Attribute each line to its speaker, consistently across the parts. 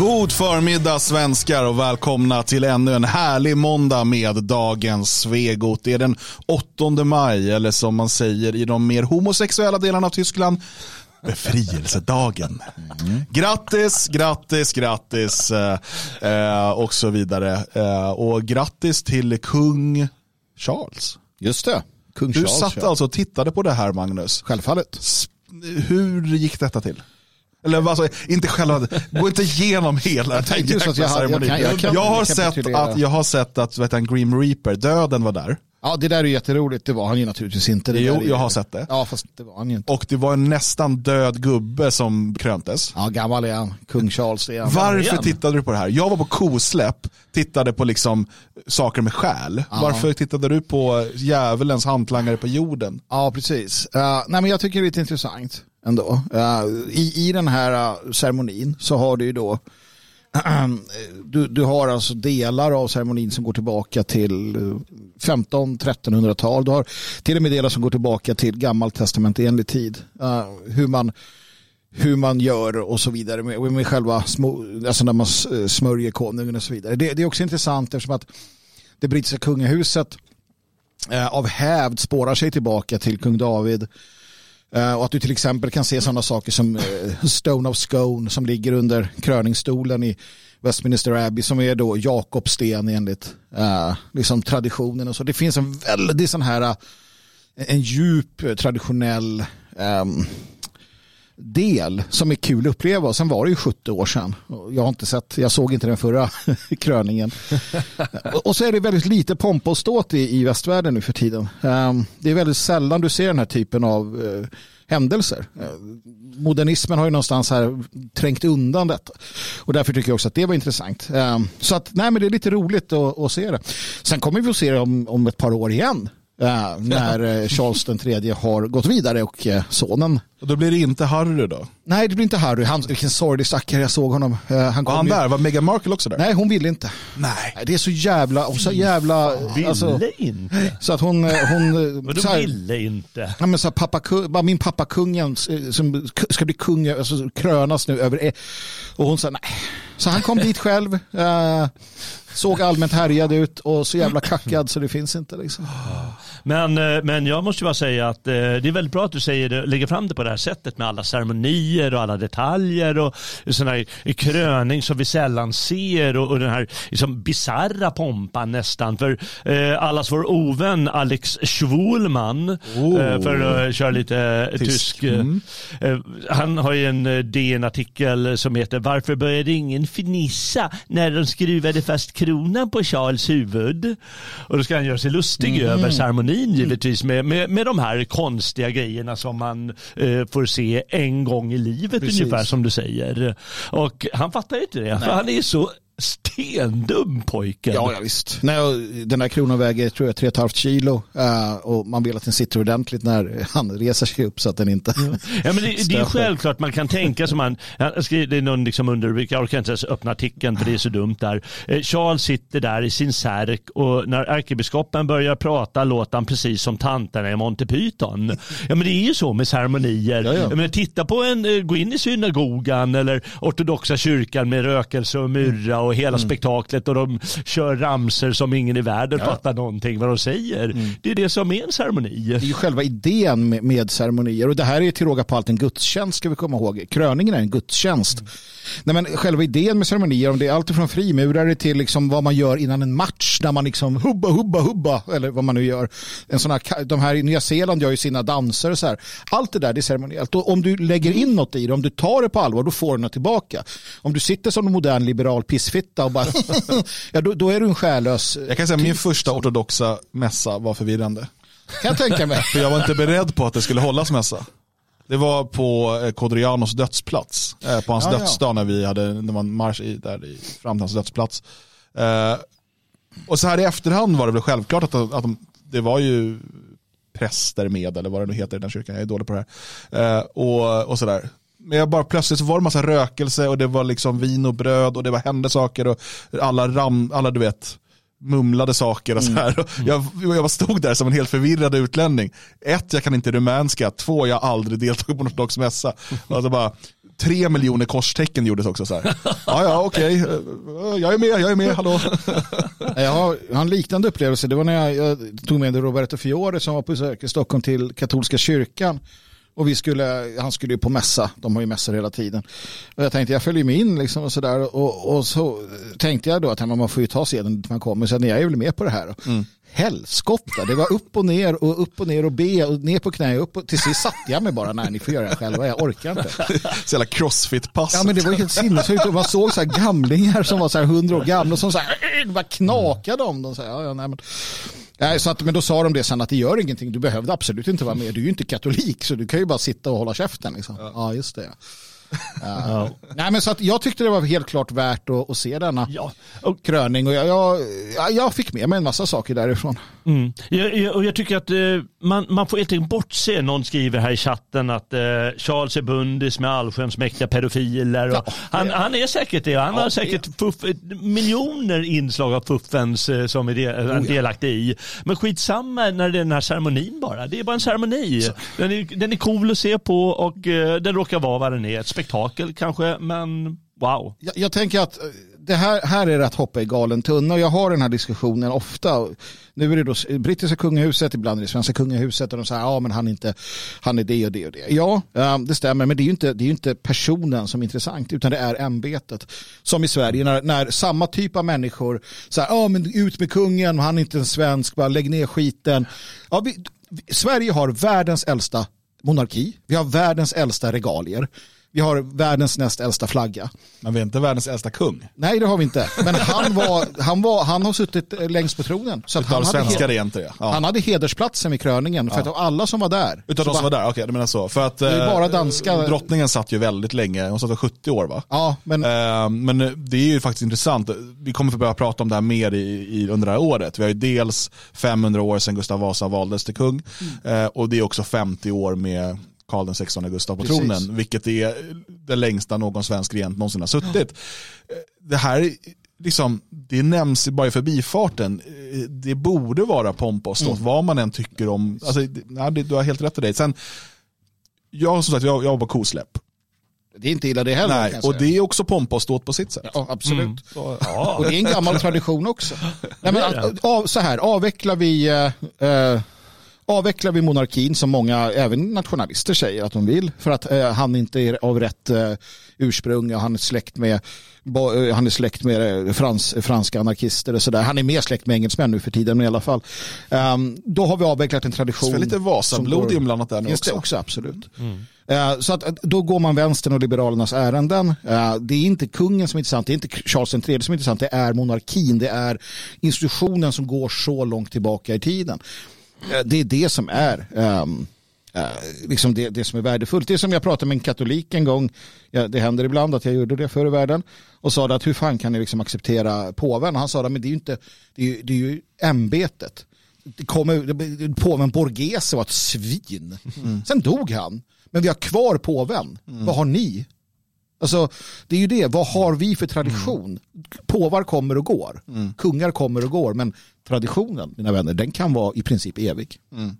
Speaker 1: God förmiddag svenskar och välkomna till ännu en härlig måndag med dagens Svegot. Det är den 8 maj eller som man säger i de mer homosexuella delarna av Tyskland befrielsedagen. Mm. Grattis, grattis, grattis eh, eh, och så vidare. Eh, och grattis till kung Charles.
Speaker 2: Just det, kung
Speaker 1: Du
Speaker 2: Charles.
Speaker 1: satt
Speaker 2: ja.
Speaker 1: alltså och tittade på det här Magnus.
Speaker 2: Självfallet.
Speaker 1: Hur gick detta till? Eller alltså, inte själva, gå inte igenom hela den
Speaker 2: att jag jag
Speaker 1: ceremonin.
Speaker 2: kan- jag kan
Speaker 1: jag, har sett att, jag har sett att vet du, Grim Reaper, döden var där.
Speaker 2: Ja, det där är jätteroligt. Det var han ju naturligtvis inte. Det
Speaker 1: Jo, jag har sett det.
Speaker 2: Ja, fast det var han ju inte.
Speaker 1: Och det var en nästan död gubbe som kröntes.
Speaker 2: Ja, gammal är han. Kung Charles är han.
Speaker 1: Varför
Speaker 3: igen.
Speaker 1: tittade du på det här? Jag var på kosläpp, tittade på liksom saker med själ. Varför tittade du på djävulens hantlangare på jorden?
Speaker 2: Ja, precis. Uh, nej, men jag tycker det är lite intressant ändå. I, I den här äh, ceremonin så har du ju då äh, du, du har alltså delar av ceremonin som går tillbaka till äh, 15-1300-tal. Du har till och med delar som går tillbaka till gammaltestamentenlig tid. Uh, hur, man, hur man gör och så vidare med, med själva små, alltså när man smörjer konungen och så vidare. Det, det är också intressant eftersom att det brittiska kungahuset uh, av hävd spårar sig tillbaka till kung David. Eh, och att du till exempel kan se sådana saker som eh, Stone of Scone som ligger under kröningsstolen i Westminster Abbey som är då Jakobsten enligt eh, liksom traditionen och så. Det finns en väldigt sån här en djup traditionell ehm, del som är kul att uppleva. Sen var det ju 70 år sedan. Jag har inte sett, jag såg inte den förra kröningen. Och- och så är det väldigt lite pompa och ståt i, i västvärlden nu för tiden. Ehm, det är väldigt sällan du ser den här typen av eh, händelser. Eh, modernismen har ju någonstans här trängt undan detta. Och därför tycker jag också att det var intressant. Ehm, så att, nej men det är lite roligt att, att se det. Sen kommer vi att se det om, om ett par år igen. Eh, när eh, Charles den tredje har gått vidare och eh, sonen
Speaker 1: Och då blir det inte Harry då?
Speaker 2: Nej, det blir inte Harry. Han, vilken sorglig stackare jag såg honom. Han
Speaker 1: Var han
Speaker 2: ju-
Speaker 1: där? Var Meghan Markle också där?
Speaker 2: Nej, hon ville inte.
Speaker 1: Nej.
Speaker 2: Det är så jävla, och så jävla,
Speaker 3: Ville
Speaker 2: alltså,
Speaker 3: inte.
Speaker 2: så att hon, hon
Speaker 3: Vadå
Speaker 2: så här,
Speaker 3: ville inte?
Speaker 2: Ja, men så här, pappa, min pappa kungen som ska bli kung, alltså krönas nu över e- och hon sa nej. Så han kom dit själv, såg allmänt härjad ut och så jävla kackad så det finns inte liksom.
Speaker 3: Men, eh, men jag måste bara säga att eh, det är väldigt bra att du säger det, lägger fram det på det här sättet med alla ceremonier och alla detaljer och sån här kröning som vi sällan ser och, och den här liksom bisarra pompan nästan. För eh, allas vår ovän Alex Schwulman,
Speaker 1: Oh.
Speaker 3: eh, för att köra lite eh,
Speaker 1: Tysk.
Speaker 3: tysk, eh,
Speaker 1: Mm.
Speaker 3: eh, han har ju en eh, DN-artikel som heter Varför började ingen fnissa när de skruvade fast kronan på Charles huvud? Och då ska han göra sig lustig
Speaker 1: Mm.
Speaker 3: över ceremonin givetvis med, med, med de här konstiga grejerna som man eh, får se en gång i livet
Speaker 2: Precis.
Speaker 3: ungefär som du säger. Och han fattar inte det, för han är så stendum pojken.
Speaker 2: Ja, ja visst. Nej, den här kronan väger tror jag 3,5 kilo eh, och man vill att den sitter ordentligt när han reser sig upp så att den inte
Speaker 3: Ja, men det, det är självklart man kan tänka som man, jag skrev- det är någon liksom underrubrik, jag orkar inte ens öppna artikeln för det är så dumt där. Eh, Charles sitter där i sin särk och när ärkebiskopen börjar prata låter han precis som tanterna i Monty Python. Ja men det är ju så med ceremonier.
Speaker 2: Ja, ja.
Speaker 3: Jag menar, titta på en, eh, gå in i synagogan eller ortodoxa kyrkan med rökelse och myrra och hela spektaklet och de kör ramser som ingen i världen fattar någonting vad de säger. Det är det som är en ceremoni.
Speaker 2: Det är ju själva idén med, med ceremonier och det här är till råga på allt en gudstjänst ska vi komma ihåg. Kröningen är en gudstjänst. Nej, men själva idén med ceremonier, om det är allt från frimurare till liksom vad man gör innan en match när man liksom hubba, hubba, hubba eller vad man nu gör. En sån här, de här i Nya Zeeland gör ju sina danser och så här. Allt det där det är ceremoniellt och om du lägger in något i det, om du tar det på allvar, då får du något tillbaka. Om du sitter som en modern liberal pissfitta och bara, ja då, då är du en själlös.
Speaker 1: Jag kan säga min första ortodoxa mässa var förvirrande.
Speaker 2: Kan jag tänka mig.
Speaker 1: För jag var inte beredd på att det skulle hållas mässa. Det var på eh, Kodrianos dödsplats. Eh, på hans
Speaker 2: Ja, ja.
Speaker 1: dödsdag när vi hade när man marsch i, där i, fram till hans dödsplats. Eh, och så här i efterhand var det väl självklart att, att de, det var ju präster med eller vad det nu heter i den kyrkan. Jag är dålig på det här. Eh, och, och sådär. Men jag bara plötsligt så var det massa rökelse och det var liksom vin och bröd och det var hände saker och alla ram, alla du vet mumlade saker och så här. Och Jag, jag stod där som en helt förvirrad utlänning. Ett, jag kan inte rumänska. Två, jag har aldrig deltagit på någon slags mässa. Och så bara, tre miljoner korstecken gjordes också så här. Ja, ja, okej. Okay. Jag är med, jag är med, hallå.
Speaker 2: Jag har, jag har en liknande upplevelse. Det var när jag, jag tog med Roberto Fiore som var på besök i Stockholm till katolska kyrkan. Och vi skulle, han skulle ju på mässa, de har ju mässor hela tiden. Och jag tänkte jag följer med in liksom och sådär. Och, och så tänkte jag då att man får ju ta seden dit man kommer. Så jag är väl med på det här. Mm. Helskotta, det var upp och ner och upp och ner och be och ner på knä upp och till sist satte jag mig bara, nej ni får göra det själva, jag orkar inte.
Speaker 1: Så jävla crossfit-pass.
Speaker 2: Ja men det var helt sinnessjukt man såg så här gamlingar som var så här hundra år gamla och som så här, bara knakade om dem. Så här, ja, ja, nej, men. Nej, så att, men då sa de det sen att det gör ingenting, du behövde absolut inte vara med, du är ju inte katolik så du kan ju bara sitta och hålla käften. Liksom. Ja. ja, just det. Ja. Nej, men så att jag tyckte det var helt klart värt att, att se denna ja. och, kröning och jag, jag, jag, fick med mig en massa saker därifrån.
Speaker 3: Mm. Jag, jag, och jag tycker att eh, man, man får helt enkelt bortse, någon skriver här i chatten att eh, Charles är bundis med allsköns mäktiga pedofiler. Och ja, han, han är säkert det, han har säkert fuff, miljoner inslag av fuffens eh, som är del, oh, delaktig i. Men skitsamma när det är den här ceremonin bara, det är bara en ceremoni. Den är, den är cool att se på och eh, den råkar vara vad den är spektakel kanske, men wow.
Speaker 2: Jag, jag tänker att eh, det här, här är det att hoppa i galen tunna och jag har den här diskussionen ofta. Nu är det då brittiska kungahuset, ibland är det svenska kungahuset och de säger ja men han är, inte, han är det och det och det. Ja, eh, det stämmer men det är ju inte, det är inte personen som är intressant utan det är ämbetet. Som i Sverige när, när samma typ av människor säger ja men ut med kungen, han är inte en svensk, bara lägg ner skiten. Ja, vi, Sverige har världens äldsta monarki, vi har världens äldsta regalier. Vi har världens näst äldsta flagga.
Speaker 1: Men vi är inte världens äldsta kung.
Speaker 2: Nej, det har vi inte. Men han, var, han, var, han har suttit eh, längst på tronen.
Speaker 1: Så han, svenska hade, regenter,
Speaker 2: ja. han hade hedersplatsen vid kröningen. För ja. att av alla som var där.
Speaker 1: Utav de som var där, okej, okay, du menar så. För att
Speaker 2: det är bara eh, danska...
Speaker 1: drottningen satt ju väldigt länge, hon satt 70 år va?
Speaker 2: Ja, men...
Speaker 1: Eh, men det är ju faktiskt intressant. Vi kommer få börja prata om det här mer i, i, under det här året. Vi har ju dels 500 år sedan Gustav Vasa valdes till kung. Mm. Eh, och det är också 50 år med Karl XVI Gustav på Precis. tronen, vilket är det längsta någon svensk regent någonsin har suttit. Ja. Det här liksom, det nämns bara i förbifarten. Det borde vara pompa och ståt, mm. vad man än tycker om. Alltså, ja, du har helt rätt i det. Sen, jag som sagt, jag, jag var kosläpp.
Speaker 2: Det är inte illa det heller.
Speaker 1: Nej, och det är också pompa och ståt på sitt sätt.
Speaker 2: Ja, absolut. Mm. Så, ja. Och det är en gammal tradition också. Nej, men, av, så här, avvecklar vi äh, avvecklar vi monarkin som många, även nationalister säger att de vill för att eh, han inte är av rätt eh, ursprung och han är släkt med eh, han är släkt med eh, frans, franska anarkister och sådär. Han är mer släkt med engelsmän nu för tiden men i alla fall. Um, då har vi avvecklat en tradition. Det är
Speaker 1: lite Vasablod inblandat där nu också.
Speaker 2: Det också absolut. Mm. Uh, så att, då går man vänstern och liberalernas ärenden. Det är inte kungen som är intressant, det är inte Charles III som är intressant, det är monarkin, det är institutionen som går så långt tillbaka i tiden. Eh, det är det som är um, uh, liksom det, det som är värdefullt. Det är som jag pratade med en katolik en gång, ja, det händer ibland att jag gjorde det förr i världen, och sa att hur fan kan ni liksom acceptera påven? Han sa att det är ju inte, det är ju, det är ju ämbetet. Det kommer, påven Borghese var ett svin. Mm. Sen dog han. Men vi har kvar påven. Mm. Vad har ni? Alltså, det är ju det, vad har vi för tradition? Mm. Påvar kommer och går, mm. kungar kommer och går, men traditionen, mina vänner, den kan vara i princip evig. Mm.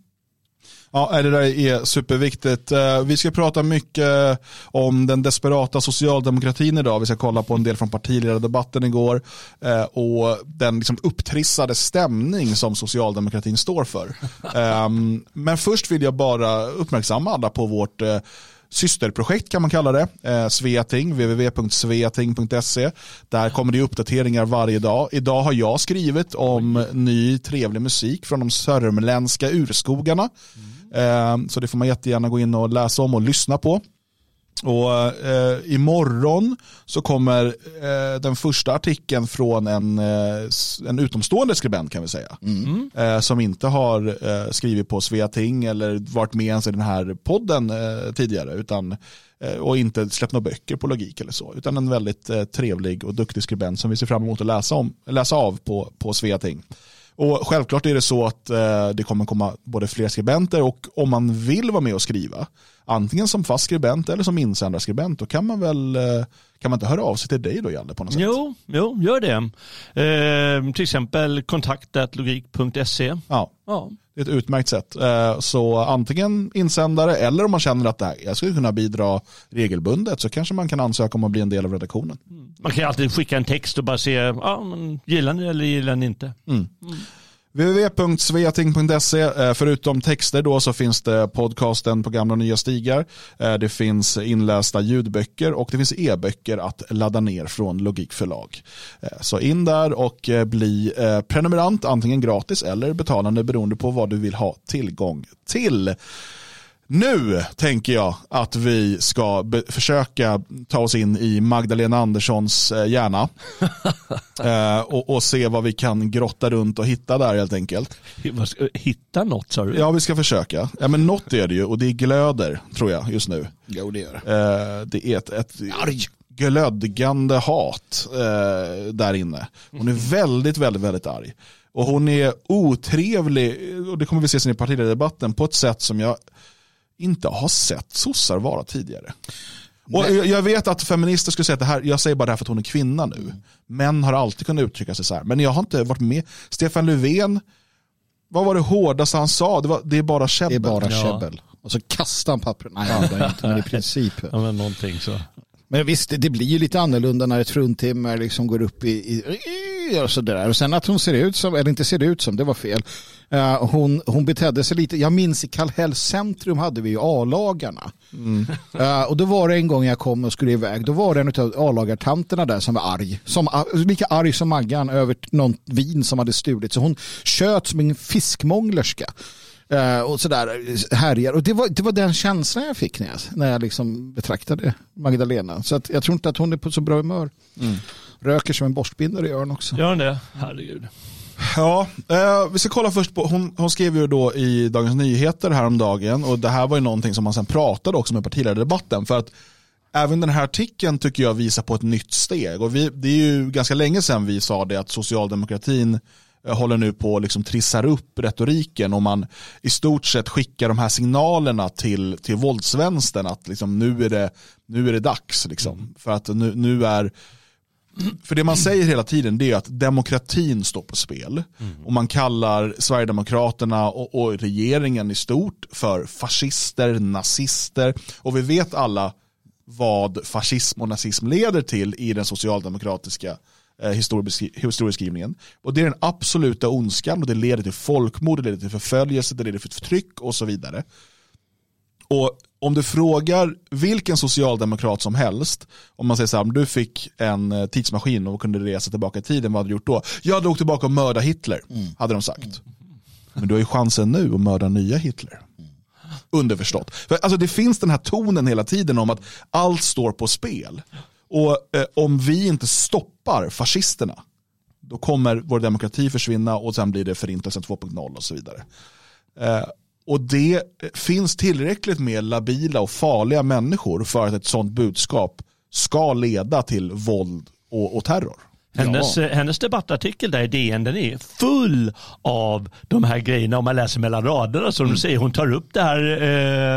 Speaker 1: Ja, det där är superviktigt. Eh, vi ska prata mycket om den desperata socialdemokratin idag. Vi ska kolla på en del från partiledardebatten igår eh, och den liksom upptrissade stämning som socialdemokratin står för. Ehm, men först vill jag bara uppmärksamma alla på vårt eh, systerprojekt kan man kalla det. Eh, Sveating, www.sveating.se. Där kommer det uppdateringar varje dag. Idag har jag skrivit om ny trevlig musik från de sörmländska urskogarna. Mm. Eh, så det får man jättegärna gå in och läsa om och lyssna på. Och eh, imorgon så kommer eh, den första artikeln från en, eh, en utomstående skribent kan vi säga. Mm. Eh, som inte har eh, skrivit på Sveating eller varit med ens i den här podden eh, tidigare. Utan, eh, och inte släppt några böcker på logik eller så. Utan en väldigt trevlig och duktig skribent som vi ser fram emot att läsa, om, läsa av på, på Sveating. Och självklart är det så att det kommer komma både fler skribenter och om man vill vara med och skriva antingen som fast skribent eller som insändarskribent, då kan man väl eh, kan man inte höra av sig till dig då Jalle på något sätt?
Speaker 3: Jo, jo gör det. Eh, till exempel kontaktatlogik.se.
Speaker 1: Ja.
Speaker 3: Ja.
Speaker 1: Det är ett utmärkt sätt. Eh, Så antingen insändare eller om man känner att här, jag skulle kunna bidra regelbundet så kanske man kan ansöka om att bli en del av redaktionen.
Speaker 3: Man kan alltid skicka en text och bara se, ja, men gillar ni eller gillar ni inte?
Speaker 1: www.sveating.se eh, Förutom texter då så finns det podcasten på gamla och nya stigar. Eh, det finns inlästa ljudböcker och det finns e-böcker att ladda ner från Logikförlag. Eh, så in där och bli prenumerant antingen gratis eller betalande beroende på vad du vill ha tillgång till. Nu tänker jag att vi ska be- försöka ta oss in i Magdalena Anderssons eh, hjärna eh, och, och se vad vi kan grotta runt och hitta där helt enkelt.
Speaker 3: Hitta något sa du?
Speaker 1: Ja, vi ska försöka. Ja, men något är det ju och det är glöder tror jag just nu.
Speaker 2: Jo, det gör det.
Speaker 1: Eh, det är ett, ett glödgande hat eh, där inne. Hon är väldigt, väldigt, väldigt arg. Och hon är otrevlig, och det kommer vi se sen i partiledardebatten, på ett sätt som jag inte har sett sossar vara tidigare. Och jag jag vet att feminister skulle säga att det här, jag säger bara det här för att hon är kvinna nu. Män har alltid kunnat uttrycka sig så här. Men jag har inte varit med. Stefan Löfven, vad var det hårdaste han sa? Det, var, det är bara
Speaker 2: Det är
Speaker 1: käbbel.
Speaker 2: bara
Speaker 3: Ja.
Speaker 2: käbbel. Och så kastar han pappret. Nej, det är inte, men i princip.
Speaker 3: Ja, men någonting så.
Speaker 2: Men visst, det- det blir ju lite annorlunda när ett fruntimmer liksom går upp i, i och så där. Och sen att hon ser ut som, eller inte ser ut som, det var fel. Eh, hon, hon betedde sig lite, jag minns i Kallhälls centrum hade vi ju A-lagarna. Eh, och då var det en gång jag kom och skulle iväg, då var det en av A-lagartanterna där som var arg. Som, lika arg som Maggan över någon vin som hade stulit. Så hon tjöt som en fiskmånglerska. Eh, och sådär härjar. Och det var, det var den känslan jag fick när jag, när jag liksom betraktade Magdalena. Så att jag tror inte att hon är på så bra humör. Röker som en borstbindare gör hon också.
Speaker 3: Gör han det? Herregud.
Speaker 1: Ja, eh, vi ska kolla först på, hon, hon skrev ju då i Dagens Nyheter häromdagen och det här var ju någonting som man sen pratade också med partiledardebatten för att även den här artikeln tycker jag visar på ett nytt steg och vi, det är ju ganska länge sedan vi sa det att socialdemokratin eh, håller nu på att liksom trissar upp retoriken och man i stort sett skickar de här signalerna till, till våldsvänstern att liksom nu, är det, nu är det dags. Liksom. För att nu, nu är för det man säger hela tiden det är att demokratin står på spel. Och man kallar Sverigedemokraterna och, och regeringen i stort för fascister, nazister. Och vi vet alla vad fascism och nazism leder till i den socialdemokratiska eh, historieskrivningen. Och det är den absoluta ondskan och det leder till folkmord, det leder till förföljelse, det leder till förtryck och så vidare. Och om du frågar vilken socialdemokrat som helst, om man säger så här, om du fick en eh, tidsmaskin och kunde resa tillbaka i tiden, vad hade du gjort då? Jag drog tillbaka och mörda Hitler, hade de sagt. Men du har ju chansen nu att mörda nya Hitler. Underförstått. För, alltså, det finns den här tonen hela tiden om att allt står på spel. Och eh, om vi inte stoppar fascisterna, då kommer vår demokrati försvinna och sen blir det förintelsen 2.0 och så vidare. Eh, och det finns tillräckligt med labila och farliga människor för att ett sånt budskap ska leda till våld och, och terror.
Speaker 3: Hennes, eh, hennes debattartikel där i DN den är full av de här grejerna om man läser mellan raderna. Som du säger, hon tar upp det här, eh,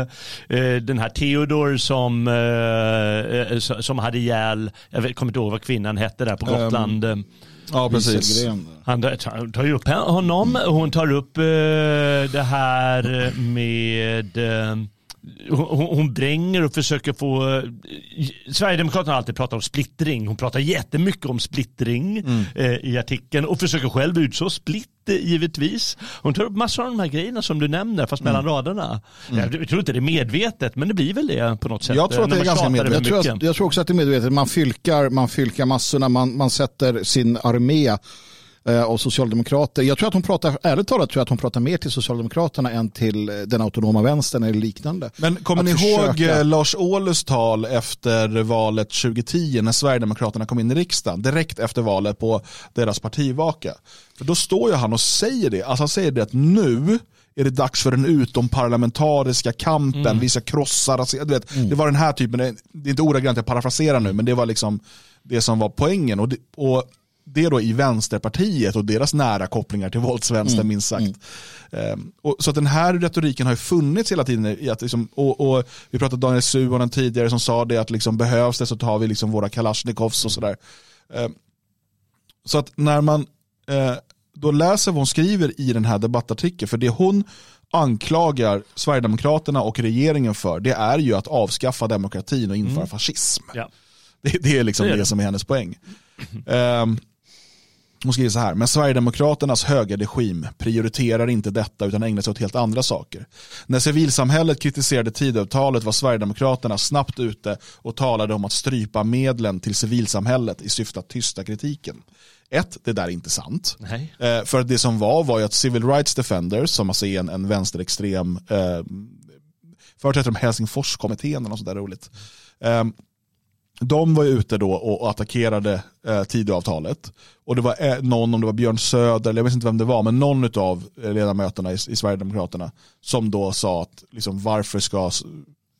Speaker 3: eh, den här Theodor som, eh, eh, som hade ihjäl, jag vet, kommer inte ihåg vad kvinnan hette där på Gotland. Eh,
Speaker 1: Ja,
Speaker 2: Wieselgren.
Speaker 3: Han tar, ju upp honom. Hon tar upp eh, det här med eh, hon, hon bränger och försöker få... eh, Sverigedemokraterna har alltid pratat om splittring. Hon pratar jättemycket om splittring eh, i artikeln och försöker själv utså split eh, givetvis. Hon tar upp massor av de här grejerna som du nämner fast mellan raderna. Jag, jag tror inte det är medvetet men det blir väl det på något sätt.
Speaker 1: Jag tror att det är ganska medvetet.
Speaker 2: Jag tror, att, jag tror också att det är medvetet. Man fylkar, man fylkar massorna, man, man sätter sin armé av socialdemokrater. Jag tror att hon pratar, ärligt talat tror jag att hon pratar mer till Socialdemokraterna än till eh, den autonoma vänstern eller liknande.
Speaker 1: Men kommer
Speaker 2: Att
Speaker 1: ni ihåg
Speaker 2: försöka-
Speaker 1: eh, Lars Ohlys tal efter valet 2010 när Sverigedemokraterna kom in i riksdagen, direkt efter valet på deras partivaka? För då står ju han och säger det, alltså han säger det att nu är det dags för den utomparlamentariska kampen, vi ska krossa rasism. Du vet, Det var den här typen, det är inte ordagrant jag parafraserar nu, men det var liksom det som var poängen. Och, det, och det då i Vänsterpartiet och deras nära kopplingar till våldsvänster mm. minst sagt. Mm. Um, och, så att den här retoriken har ju funnits hela tiden. I att liksom, och, och vi pratade Daniel Suhonen tidigare som sa det att liksom, behövs det så tar vi liksom våra Kalashnikovs och sådär. Um, så att när man uh, då läser vad hon skriver i den här debattartikeln, för det hon anklagar Sverigedemokraterna och regeringen för, det är ju att avskaffa demokratin och införa mm. fascism. Ja. Det, det, är liksom det, är det. som är hennes poäng. Um, hon skriver så här, men Sverigedemokraternas högerregim prioriterar inte detta utan ägnar sig åt helt andra saker. När civilsamhället kritiserade tidavtalet var Sverigedemokraterna snabbt ute och talade om att strypa medlen till civilsamhället i syfte att tysta kritiken. Ett, det där är inte sant. Eh, för det som var var ju att Civil Rights Defenders, som alltså är en, en vänsterextrem eh, företrädare om Helsingforskommittén och sånt där roligt. Eh, de var ute då och attackerade eh, Tidöavtalet. Och det var eh, någon, om det var Björn Söder, eller jag vet inte vem det var, men någon av eh, ledamöterna i, i Sverigedemokraterna som då sa att liksom, varför ska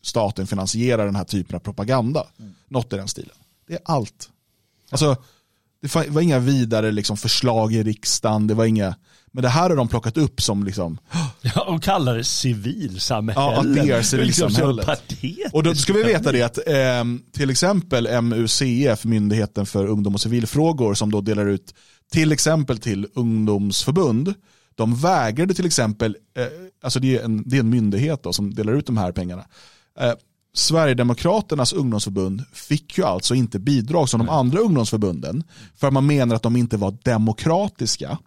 Speaker 1: staten finansiera den här typen av propaganda? Mm. Något i den stilen. Det är allt. Alltså, det var inga vidare liksom, förslag i riksdagen, det var inga, men det här har de plockat upp som liksom...
Speaker 3: Ja, och kallar det civilsamhälle.
Speaker 1: Ja, att det är civilsamhället. och då ska vi veta det att eh, till exempel MUCF, Myndigheten för ungdom och civilfrågor, som då delar ut till exempel till ungdomsförbund, de vägrade till exempel, eh, alltså det är en, det är en myndighet då, som delar ut de här pengarna, eh, Sverigedemokraternas ungdomsförbund fick ju alltså inte bidrag som de andra ungdomsförbunden för man menar att de inte var demokratiska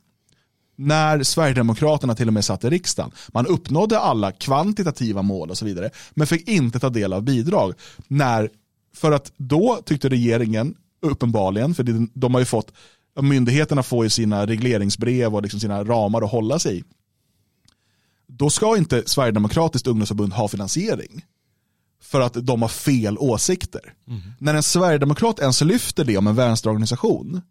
Speaker 1: när Sverigedemokraterna till och med satt i riksdagen. Man uppnådde alla kvantitativa mål och så vidare men fick inte ta del av bidrag. När, för att då tyckte regeringen uppenbarligen, för de har ju fått, myndigheterna får ju sina regleringsbrev och liksom sina ramar att hålla sig i. Då ska inte Sverigedemokratiskt ungdomsförbund ha finansiering för att de har fel åsikter. Mm. När en sverigedemokrat ens lyfter det om en vänsterorganisation,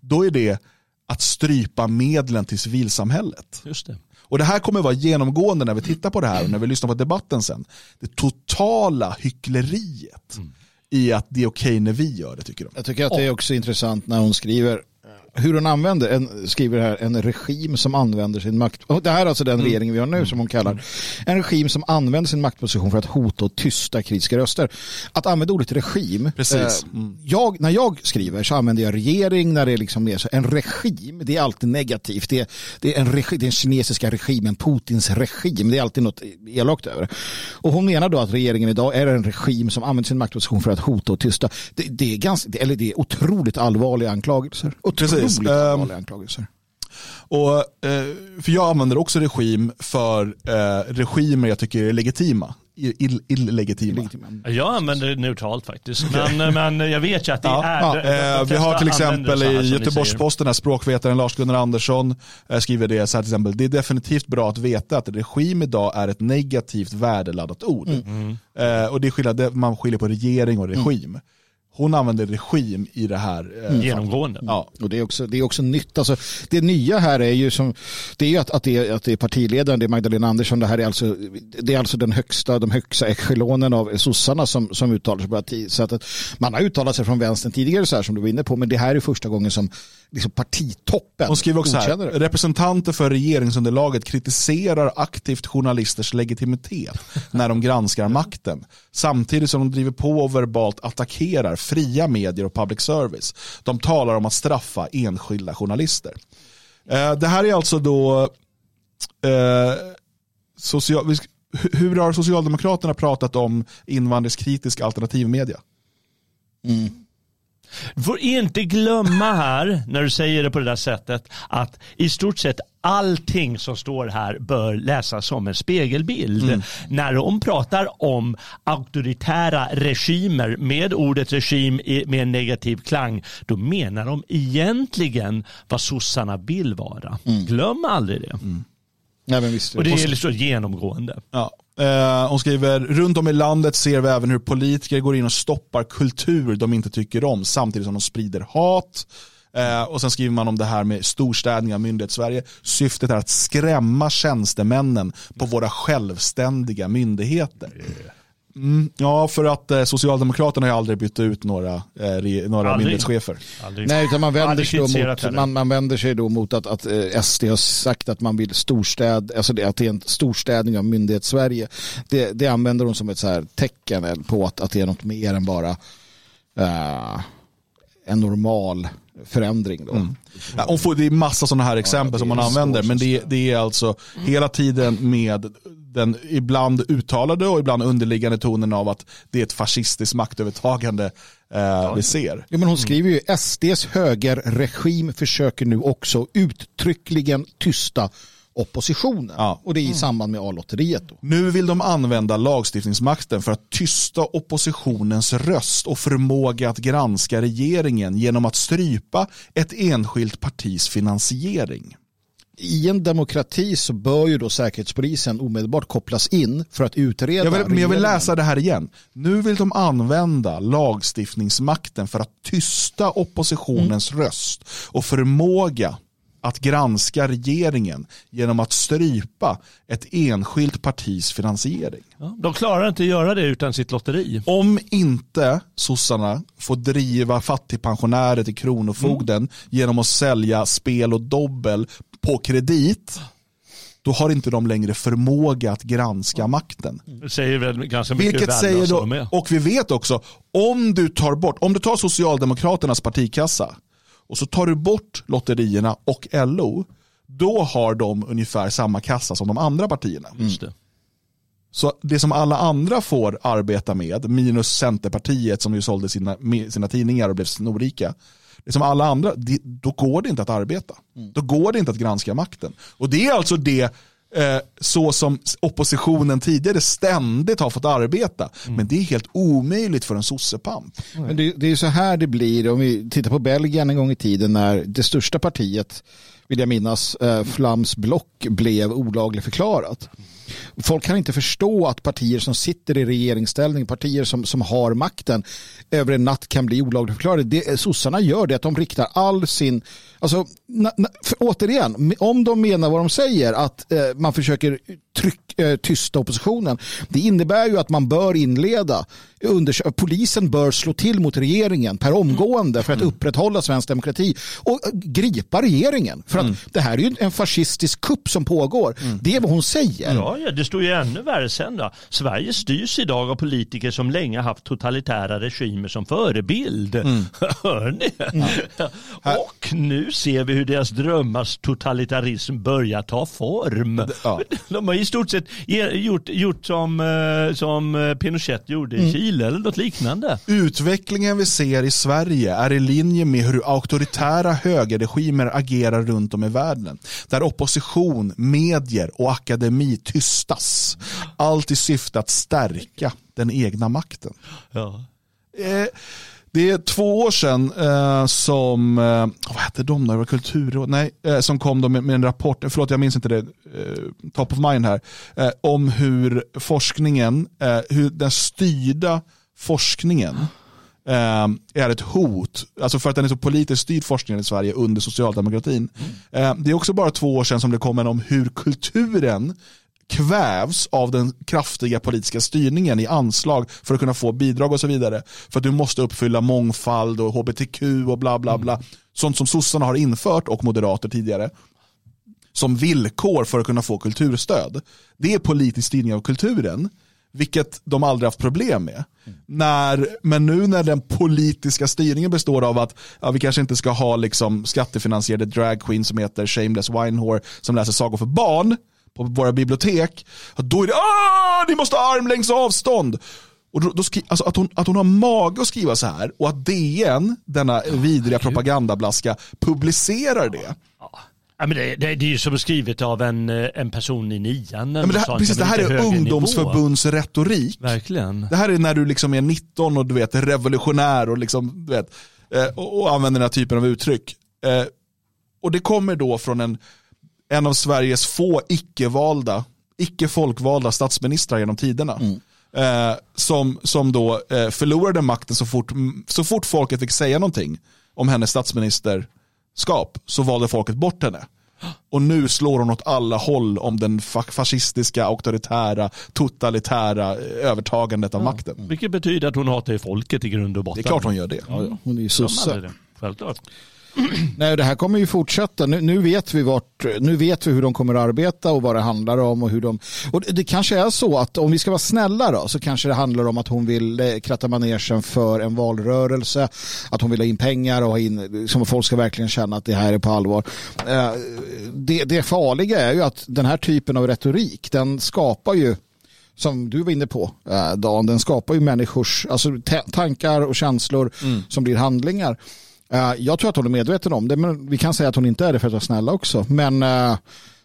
Speaker 1: då är det att strypa medlen till civilsamhället.
Speaker 3: Just det.
Speaker 1: Och det här kommer vara genomgående när vi tittar på det här och när vi lyssnar på debatten sen. Det totala hyckleriet mm. i att det är okej okay när vi gör det tycker de.
Speaker 2: Jag tycker att det är också intressant när hon skriver hur hon använder, en, skriver här, en regim som använder sin makt. Det här är alltså den mm. regering vi har nu som hon kallar. En regim som använder sin maktposition för att hota och tysta kritiska röster. Att använda ordet regim.
Speaker 1: Precis.
Speaker 2: Mm. jag, när jag skriver så använder jag regering när det är liksom mer så. En regim, det är alltid negativt. Det är, det är en regi, den kinesiska regimen, Putins regim. Det är alltid något elakt över Och hon menar då att regeringen idag är en regim som använder sin maktposition för att hota och tysta. Det, det är, ganska, eller det är otroligt allvarliga anklagelser. Otroligt Precis. Otroligt um, anklagelser.
Speaker 1: Och, eh, för jag använder också regim för eh, regimer jag tycker är legitima. Ill, illegitima.
Speaker 3: Jag använder det neutralt faktiskt. Men, men jag vet ju att det ja, är...
Speaker 1: Ja. Eh, vi har till exempel i Göteborgs-Posten, språkvetaren Lars-Gunnar Andersson eh, skriver det så här till exempel. Det är definitivt bra att veta att regim idag är ett negativt värdeladdat ord. Mm. Eh, och det är skillnad, man skiljer på regering och regim. Mm hon använder regim i det här.
Speaker 3: Eh, mm. Genomgående.
Speaker 2: Ja. Och det är, också, det är också nytt. Alltså, det nya här är ju som, det är ju att, att, det är, att det är partiledaren, det är Magdalena Andersson, det här är alltså, det är alltså den högsta, de högsta echelonen av sossarna som, som uttalar sig på parti. Så att, att man har uttalat sig från vänstern tidigare så här som du var inne på, men det här är första gången som liksom partitoppen
Speaker 1: Hon skriver också här, representanter för regeringsunderlaget kritiserar aktivt journalisters legitimitet när de granskar makten. Samtidigt som de driver på och verbalt attackerar fria medier och public service. De talar om att straffa enskilda journalister. Eh, det här är alltså då eh, social, hur har Socialdemokraterna pratat om invandringskritisk alternativmedia?
Speaker 3: Mm. Du får inte glömma här, när du säger det på det där sättet, att i stort sett allting som står här bör läsas som en spegelbild. Mm. När de pratar om auktoritära regimer med ordet regim med en negativ klang, då menar de egentligen vad sossarna vill vara. Mm. Glöm aldrig det. Mm.
Speaker 2: Ja, visst,
Speaker 3: och det är så genomgående.
Speaker 1: Ja. Eh, hon skriver, runt om i landet ser vi även hur politiker går in och stoppar kultur de inte tycker om samtidigt som de sprider hat. Eh, och sen skriver man om det här med storstädning av myndighetssverige. Syftet är att skrämma tjänstemännen på våra självständiga myndigheter. Mm, ja, för att eh, Socialdemokraterna har aldrig bytt ut några, eh, några
Speaker 3: Aldrig.
Speaker 1: myndighetschefer.
Speaker 3: Aldrig.
Speaker 2: Nej, utan man vänder, sig mot, man, man vänder sig då mot att, att eh, SD har sagt att man vill storstäd, alltså det, att det är en storstädning av myndighets-Sverige. Det, det använder de som ett så här tecken på att, att det är något mer än bara eh, en normal förändring. Då.
Speaker 1: Mm. Ja, och får, det är massa sådana här exempel
Speaker 2: det
Speaker 1: som man använder, men det, det är alltså hela tiden med den ibland uttalade och ibland underliggande tonen av att det är ett fascistiskt maktövertagande eh, vi ser.
Speaker 2: Ja, men hon skriver ju SDs högerregim försöker nu också uttryckligen tysta oppositionen.
Speaker 1: Ja.
Speaker 2: Och det är i samband med A-lotteriet.
Speaker 1: Nu vill de använda lagstiftningsmakten för att tysta oppositionens röst och förmåga att granska regeringen genom att strypa ett enskilt partis finansiering.
Speaker 2: I en demokrati så bör ju då säkerhetspolisen omedelbart kopplas in för att utreda
Speaker 1: Jag vill, men jag vill läsa det här igen. Nu vill de använda lagstiftningsmakten för att tysta oppositionens röst och förmåga att granska regeringen genom att strypa ett enskilt partis finansiering.
Speaker 3: De klarar inte att göra det utan sitt lotteri.
Speaker 1: Om inte sossarna får driva fattigpensionärer till kronofogden genom att sälja spel och dobbel på kredit, då har inte de längre förmåga att granska makten.
Speaker 3: Det säger väl ganska mycket
Speaker 1: Vilket säger då, och vi vet också, om du tar bort, om du tar Socialdemokraternas partikassa och så tar du bort lotterierna och LO, då har de ungefär samma kassa som de andra partierna.
Speaker 3: Just det.
Speaker 1: Så det som alla andra får arbeta med, minus Centerpartiet som ju sålde sina, sina tidningar och blev snorrika, det som alla andra, det, då går det inte att arbeta. Då går det inte att granska makten. Och det är alltså det eh, så som oppositionen tidigare ständigt har fått arbeta. Men det är helt omöjligt för en sossepamp.
Speaker 2: Men det, det är så här det blir om vi tittar på Belgien en gång i tiden när det största partiet, vill jag minnas, eh, Flams block blev olagligt förklarat. Folk kan inte förstå att partier som sitter i regeringsställning, partier som, som har makten, över en natt kan bli olagligt förklarade. Det, eh, sossarna gör det att de riktar all sin, alltså, na, na, för, återigen, om de menar vad de säger, att eh, man försöker tryck, eh, tysta oppositionen, det innebär ju att man bör inleda, undersö- polisen bör slå till mot regeringen per omgående för att upprätthålla svensk demokrati och eh, gripa regeringen. För att det här är ju en fascistisk kupp som pågår. Det är vad hon säger.
Speaker 3: Ja, ja, det står ju ännu värre sen då. Sverige styrs idag av politiker som länge haft totalitära regimer som förebild. Hör ni? Och nu ser vi hur deras drömmars totalitarism börjar ta form.
Speaker 1: ja.
Speaker 3: De har i stort sett gjort, gjort som, eh, som eh, Pinochet gjorde i Chile eller något liknande.
Speaker 1: Utvecklingen vi ser i Sverige är i linje med hur auktoritära högerregimer agerar runt om i världen. Där opposition, medier och akademi tystas. Allt i syfte att stärka den egna makten.
Speaker 3: Ja.
Speaker 1: Eh, Det är två år sedan eh, som, eh, vad hette de där, Det var kulturråd, nej, eh, som kom då med, med en rapport, förlåt jag minns inte det, eh, top of mind här, eh, om hur forskningen, eh, hur den styrda forskningen är ett hot, alltså för att den är så politiskt styrd forskningen i Sverige under socialdemokratin. Eh, det är också bara två år sedan som det kom en om hur kulturen kvävs av den kraftiga politiska styrningen i anslag för att kunna få bidrag och så vidare. För att du måste uppfylla mångfald och hbtq och bla bla bla. Sånt som sossarna har infört och moderater tidigare som villkor för att kunna få kulturstöd. Det är politisk styrning av kulturen, vilket de aldrig haft problem med. När, men nu när den politiska styrningen består av att ja, vi kanske inte ska ha liksom skattefinansierade drag queen som heter Shameless Winehore som läser sagor för barn på våra bibliotek, då är det ah, ni måste ha armlängds avstånd. Och då, då skri, alltså att, hon, att hon har mage att skriva så här och att DN, denna vidriga propagandablaska, publicerar det.
Speaker 3: Ja, men det, det, det är ju som skrivet av en, eh, en person i nian.
Speaker 1: Ja, men det, här, precis, det här är ungdomsförbundsretorik.
Speaker 3: Verkligen.
Speaker 1: Det här är när du liksom är 19 och du vet, är revolutionär och, liksom, du vet, eh, och, och använder den här typen av uttryck. Eh, och det kommer då från en, en av Sveriges få icke-valda, icke-folkvalda statsministrar genom tiderna. Eh, som, som då eh, förlorade makten så fort, så fort folket fick säga någonting om hennes statsministerskap så valde folket bort henne. Och nu slår hon åt alla håll om den fa- fascistiska, auktoritära, totalitära eh, övertagandet av makten.
Speaker 3: Vilket betyder att hon hatar folket i grund och botten.
Speaker 1: Det är klart hon gör det.
Speaker 2: Ja, ja. Hon är ju sosse.
Speaker 3: Självklart.
Speaker 2: Nej, det här kommer ju fortsätta. Nu, nu, vet vi vart, nu vet vi hur de kommer att arbeta och vad det handlar om. Och hur de, och det, det kanske är så att om vi ska vara snälla då, så kanske det handlar om att hon vill eh, kratta manegen för en valrörelse. Att hon vill ha in pengar och ha in, som folk ska verkligen känna att det här är på allvar. Eh, Det, det farliga är ju att den här typen av retorik, den skapar ju som du var inne på, eh, Dan, den skapar ju människors alltså, ta- tankar och känslor som blir handlingar. Eh, jag tror att hon är medveten om det, men vi kan säga att hon inte är det för att vara snälla också. Men eh,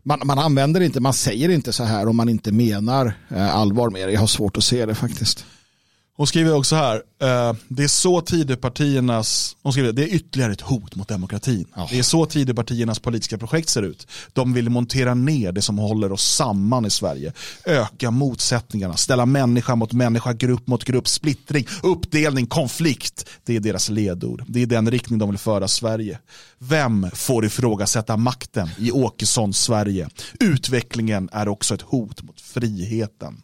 Speaker 2: man, man använder inte, man säger inte så här om man inte menar eh, allvar med det. Jag har svårt att se det faktiskt.
Speaker 1: Hon skriver också här, eh, det är så Tidöpartiernas, hon skriver, det är ytterligare ett hot mot demokratin. Det är så Tidöpartiernas politiska projekt ser ut. De vill montera ner det som håller oss samman i Sverige. Öka motsättningarna, ställa människa mot människa, grupp mot grupp, splittring, uppdelning, konflikt. Det är deras ledord. Det är den riktning de vill föra Sverige. Vem får ifrågasätta makten i Åkessons Sverige? Utvecklingen är också ett hot mot friheten.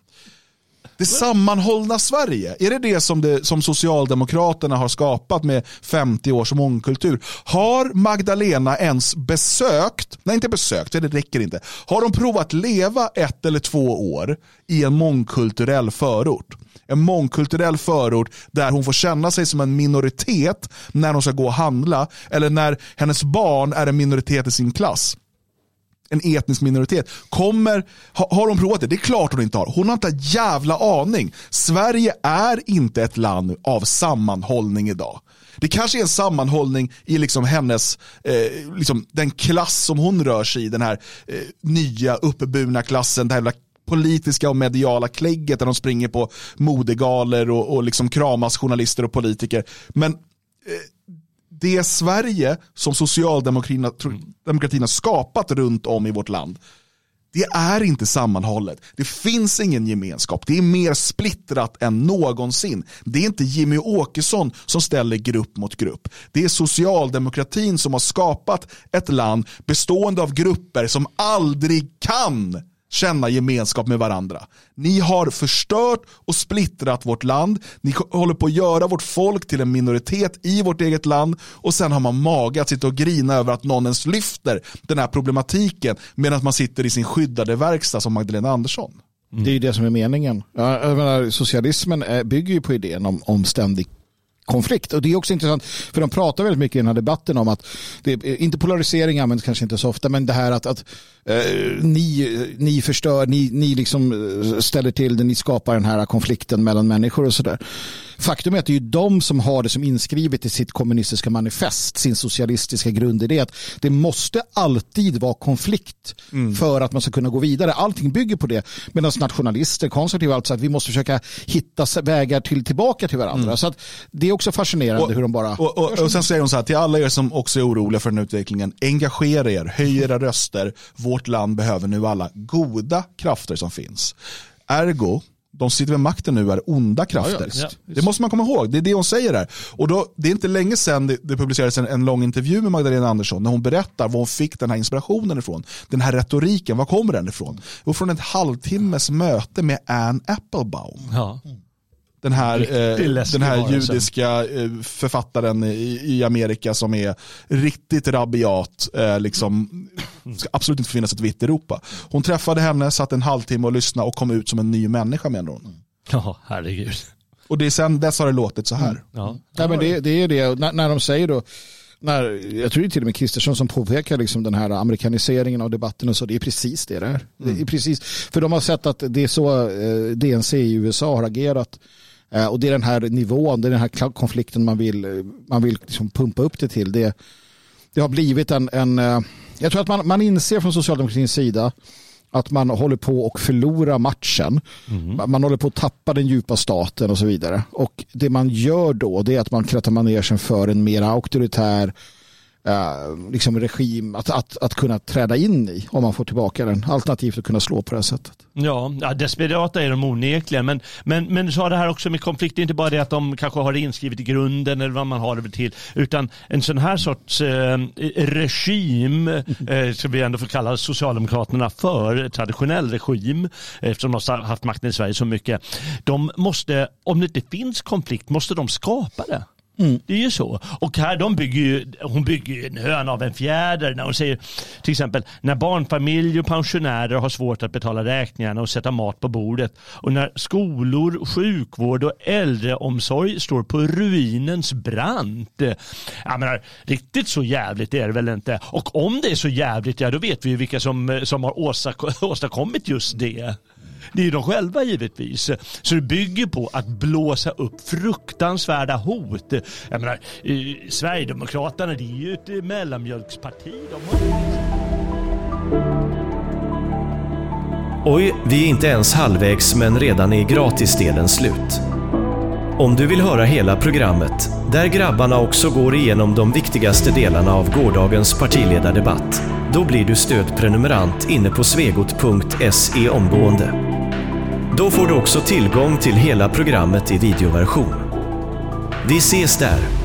Speaker 1: Det sammanhållna Sverige, är det det som, det som Socialdemokraterna har skapat med 50 års mångkultur? Har Magdalena ens besökt, nej inte besökt, det räcker inte. Har de provat leva ett eller två år i en mångkulturell förort? En mångkulturell förort där hon får känna sig som en minoritet när hon ska gå och handla eller när hennes barn är en minoritet i sin klass en etnisk minoritet. Kommer, ha, har hon provat det? Det är klart hon inte har. Hon har inte en jävla aning. Sverige är inte ett land av sammanhållning idag. Det kanske är en sammanhållning i liksom hennes, eh, liksom den klass som hon rör sig i, den här eh, nya uppburna klassen, det här politiska och mediala klägget där de springer på modegaler och, och liksom kramas journalister och politiker. Men det Sverige som socialdemokratin demokratin har skapat runt om i vårt land, det är inte sammanhållet. Det finns ingen gemenskap. Det är mer splittrat än någonsin. Det är inte Jimmy Åkesson som ställer grupp mot grupp. Det är socialdemokratin som har skapat ett land bestående av grupper som aldrig kan känna gemenskap med varandra. Ni har förstört och splittrat vårt land. Ni håller på att göra vårt folk till en minoritet i vårt eget land och sen har man mage att sitta och grina över att någon ens lyfter den här problematiken medan man sitter i sin skyddade verkstad som Magdalena Andersson.
Speaker 2: Det är ju det som är meningen. Jag menar, socialismen eh, bygger ju på idén om, om ständig konflikt. Och det är också intressant, för de pratar väldigt mycket i den här debatten om att, det är, inte polarisering används kanske inte så ofta, men det här att, att eh, ni, ni förstör, ni, ni liksom eh, ställer till det, ni skapar den här konflikten mellan människor och sådär. Faktum är att det är ju de som har det som inskrivet i sitt kommunistiska manifest, sin socialistiska grundidé, att det måste alltid vara konflikt för att man ska kunna gå vidare. Allting bygger på det, medan nationalister, konservativa, alltså att vi måste försöka hitta vägar till, tillbaka till varandra. Så att det är också fascinerande hur de bara...
Speaker 1: Och, och, och sen säger hon så här, till alla er som också är oroliga för den utvecklingen, engagera er, höj era röster. Vårt land behöver nu alla goda krafter som finns. Ergo, de sitter vid makten nu är onda krafter.
Speaker 3: Ja,
Speaker 1: det måste man komma ihåg, det är det hon säger här. Och då, det är inte länge sedan det, det publicerades en, en lång intervju med Magdalena Andersson när hon berättar var hon fick den här inspirationen ifrån. Den här retoriken, var kommer den ifrån? Och från ett halvtimmes möte med Anne Applebaum.
Speaker 3: Ja.
Speaker 1: Den här, eh, den här judiska eh, författaren i, i Amerika som är riktigt rabiat. Eh, liksom, ska absolut inte finnas ett vitt Europa. Hon träffade henne, satt en halvtimme och lyssnade och kom ut som en ny människa menar hon.
Speaker 3: ja, herregud.
Speaker 1: Och det är sen dess har det låtit så här.
Speaker 3: Ja.
Speaker 2: Nej, men det, det är det. När, när de säger då, när, jag tror det är till och med Kristersson som påpekar liksom den här amerikaniseringen av debatten och så, det är precis det där. Det är precis, för de har sett att det är så eh, DNC i USA har agerat. Eh, och det är den här nivån, det är den här konflikten man vill, eh, man vill liksom pumpa upp det till. Det, det har blivit en, en eh, jag tror att man, man inser från socialdemokratins sida att man håller på att förlora matchen. Man- Man håller på att tappa den djupa staten och så vidare. Och det man gör då det är att man krattar manegen för en mer auktoritär eh, liksom regim att, att, att kunna träda in i om man får tillbaka den. Alternativt att kunna slå på det här sättet.
Speaker 3: Ja, ja desperata är de onekligen. Men, men, men så har det här också med konflikt, inte bara det att de kanske har det inskrivet i grunden eller vad man har det till, utan en sån här sorts eh, regim, eh, som vi ändå får kalla Socialdemokraterna för, traditionell regim, eftersom de har haft makten i Sverige så mycket. De måste, om det inte finns konflikt, måste de skapa det. Mm. Det är ju så. Och här, de bygger ju, hon bygger ju en höna av en fjäder när hon säger till exempel när barnfamiljer och pensionärer har svårt att betala räkningarna och sätta mat på bordet och när skolor, sjukvård och äldreomsorg står på ruinens brant. Jag menar, riktigt så jävligt är det väl inte. Och om det är så jävligt, ja då vet vi ju vilka som, som har åstadkommit just det. Det är ju de själva givetvis. Så det bygger på att blåsa upp fruktansvärda hot. Jag menar, eh, Sverigedemokraterna det är ju ett eh, mellanmjölksparti. De har...
Speaker 4: Oj, vi är inte ens halvvägs men redan är gratisdelen slut. Om du vill höra hela programmet, där grabbarna också går igenom de viktigaste delarna av gårdagens partiledardebatt, då blir du stödprenumerant inne på svegot.se omgående. Då får du också tillgång till hela programmet i videoversion. Vi ses där!